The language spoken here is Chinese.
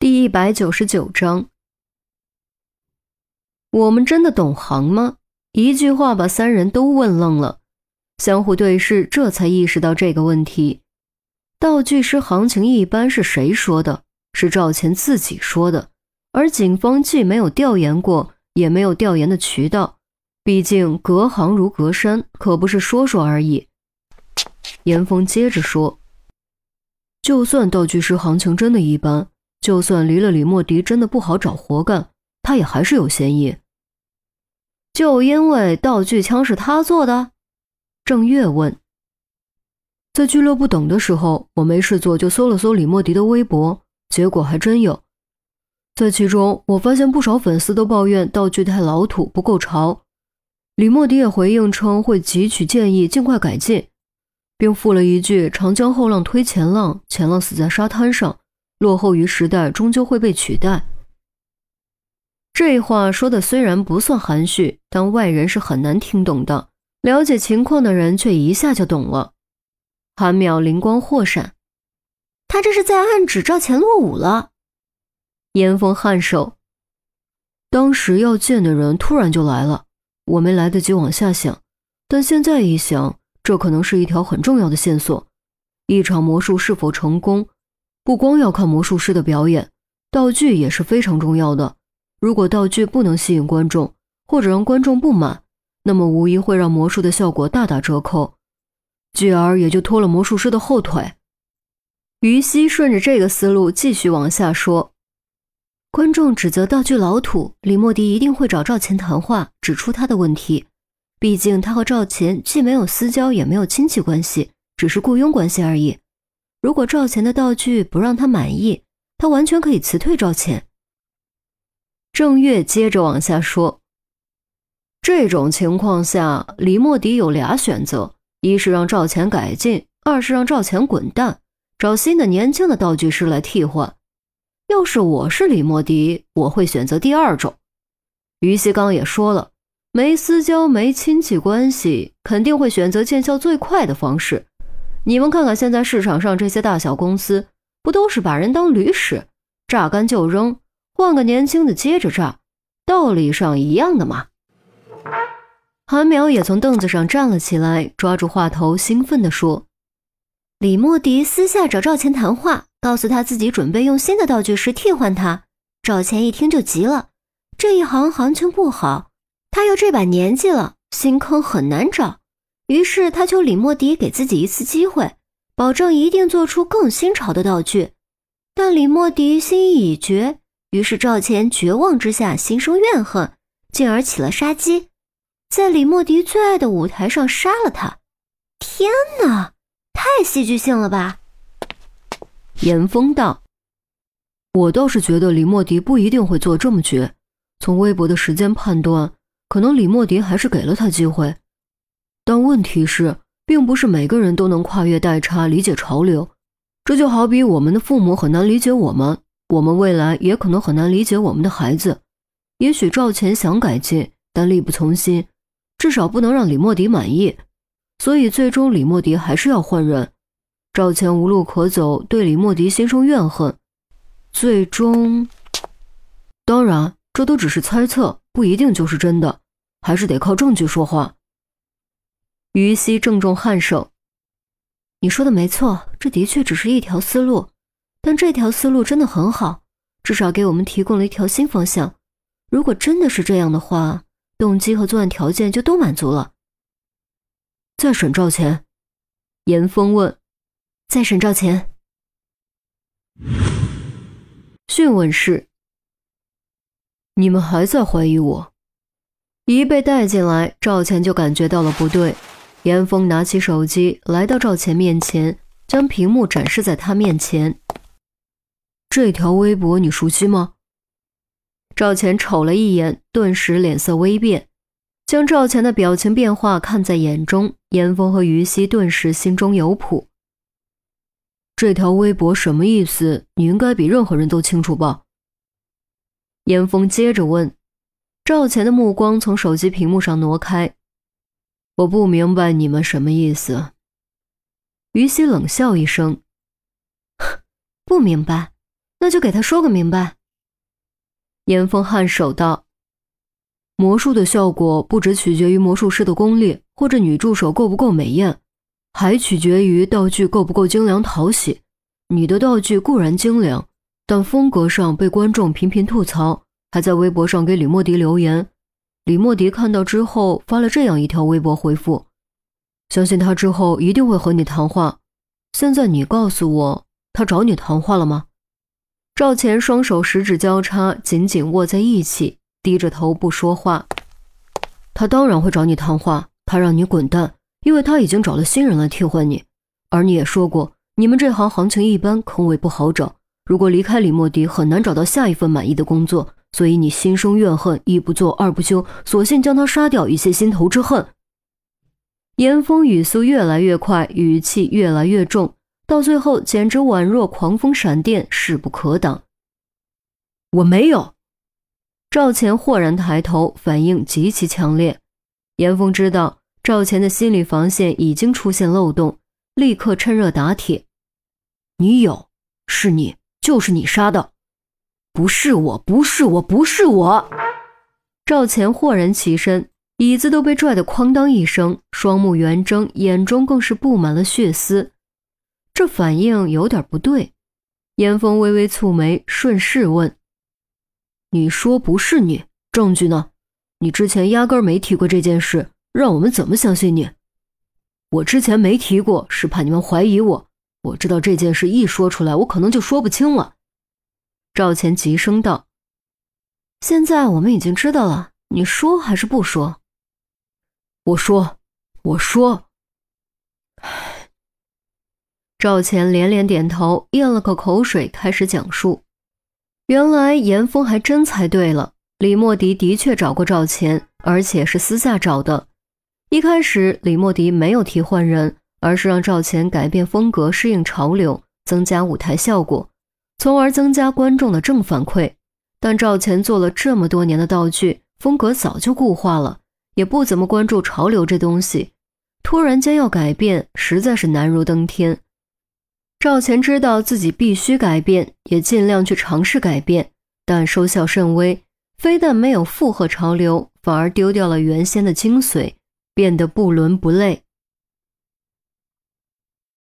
第一百九十九章，我们真的懂行吗？一句话把三人都问愣了，相互对视，这才意识到这个问题。道具师行情一般是谁说的？是赵钱自己说的。而警方既没有调研过，也没有调研的渠道。毕竟隔行如隔山，可不是说说而已。严峰接着说。就算道具师行情真的一般，就算离了李莫迪真的不好找活干，他也还是有嫌疑。就因为道具枪是他做的？郑月问。在俱乐部等的时候，我没事做就搜了搜李莫迪的微博，结果还真有。在其中，我发现不少粉丝都抱怨道具太老土，不够潮。李莫迪也回应称会汲取建议，尽快改进。并附了一句：“长江后浪推前浪，前浪死在沙滩上，落后于时代，终究会被取代。”这话说的虽然不算含蓄，但外人是很难听懂的。了解情况的人却一下就懂了。韩淼灵光霍闪，他这是在暗指赵钱落伍了。严峰颔首，当时要见的人突然就来了，我没来得及往下想，但现在一想。这可能是一条很重要的线索。一场魔术是否成功，不光要看魔术师的表演，道具也是非常重要的。如果道具不能吸引观众，或者让观众不满，那么无疑会让魔术的效果大打折扣，继而也就拖了魔术师的后腿。于西顺着这个思路继续往下说：观众指责道具老土，李莫迪一定会找赵钱谈话，指出他的问题。毕竟他和赵钱既没有私交，也没有亲戚关系，只是雇佣关系而已。如果赵钱的道具不让他满意，他完全可以辞退赵钱。郑月接着往下说：“这种情况下，李莫迪有俩选择：一是让赵钱改进，二是让赵钱滚蛋，找新的年轻的道具师来替换。要是我是李莫迪，我会选择第二种。”于西刚也说了。没私交、没亲戚关系，肯定会选择见效最快的方式。你们看看现在市场上这些大小公司，不都是把人当驴使，榨干就扔，换个年轻的接着榨，道理上一样的嘛。韩淼也从凳子上站了起来，抓住话头，兴奋地说：“李莫迪私下找赵钱谈话，告诉他自己准备用新的道具师替换他。赵钱一听就急了，这一行行情不好。”他又这把年纪了，新坑很难找，于是他求李莫迪给自己一次机会，保证一定做出更新潮的道具。但李莫迪心意已决，于是赵钱绝望之下心生怨恨，进而起了杀机，在李莫迪最爱的舞台上杀了他。天哪，太戏剧性了吧！严峰道：“我倒是觉得李莫迪不一定会做这么绝，从微博的时间判断。”可能李莫迪还是给了他机会，但问题是，并不是每个人都能跨越代差理解潮流。这就好比我们的父母很难理解我们，我们未来也可能很难理解我们的孩子。也许赵钱想改进，但力不从心，至少不能让李莫迪满意。所以最终李莫迪还是要换人。赵钱无路可走，对李莫迪心生怨恨。最终，当然，这都只是猜测。不一定就是真的，还是得靠证据说话。于西郑重颔首：“你说的没错，这的确只是一条思路，但这条思路真的很好，至少给我们提供了一条新方向。如果真的是这样的话，动机和作案条件就都满足了。”再审赵钱，严峰问：“再审赵钱。”讯问室。你们还在怀疑我？一被带进来，赵钱就感觉到了不对。严峰拿起手机，来到赵钱面前，将屏幕展示在他面前。这条微博你熟悉吗？赵钱瞅了一眼，顿时脸色微变，将赵钱的表情变化看在眼中。严峰和于西顿时心中有谱。这条微博什么意思？你应该比任何人都清楚吧？严峰接着问，赵钱的目光从手机屏幕上挪开。我不明白你们什么意思。于西冷笑一声，不明白，那就给他说个明白。严峰颔首道：“魔术的效果不只取决于魔术师的功力，或者女助手够不够美艳，还取决于道具够不够精良讨喜。你的道具固然精良，但风格上被观众频频吐槽，还在微博上给李莫迪留言。李莫迪看到之后发了这样一条微博回复：相信他之后一定会和你谈话。现在你告诉我，他找你谈话了吗？”赵钱双手十指交叉，紧紧握在一起，低着头不说话。他当然会找你谈话，他让你滚蛋，因为他已经找了新人来替换你。而你也说过，你们这行行情一般，坑位不好找。如果离开李莫迪，很难找到下一份满意的工作，所以你心生怨恨，一不做二不休，索性将他杀掉，以泄心头之恨。严峰语速越来越快，语气越来越重。到最后，简直宛若狂风闪电，势不可挡。我没有。赵钱豁然抬头，反应极其强烈。严峰知道赵钱的心理防线已经出现漏洞，立刻趁热打铁：“你有，是你，就是你杀的，不是我，不是我，不是我。”赵钱豁然起身，椅子都被拽得哐当一声，双目圆睁，眼中更是布满了血丝。这反应有点不对，严峰微微蹙眉，顺势问：“你说不是你，证据呢？你之前压根没提过这件事，让我们怎么相信你？”我之前没提过，是怕你们怀疑我。我知道这件事一说出来，我可能就说不清了。”赵钱急声道。“现在我们已经知道了，你说还是不说？”“我说，我说。”赵钱连连点头，咽了口口水，开始讲述。原来严峰还真猜对了，李莫迪的确找过赵钱，而且是私下找的。一开始，李莫迪没有替换人，而是让赵钱改变风格，适应潮流，增加舞台效果，从而增加观众的正反馈。但赵钱做了这么多年的道具，风格早就固化了，也不怎么关注潮流这东西，突然间要改变，实在是难如登天。赵钱知道自己必须改变，也尽量去尝试改变，但收效甚微。非但没有附和潮流，反而丢掉了原先的精髓，变得不伦不类。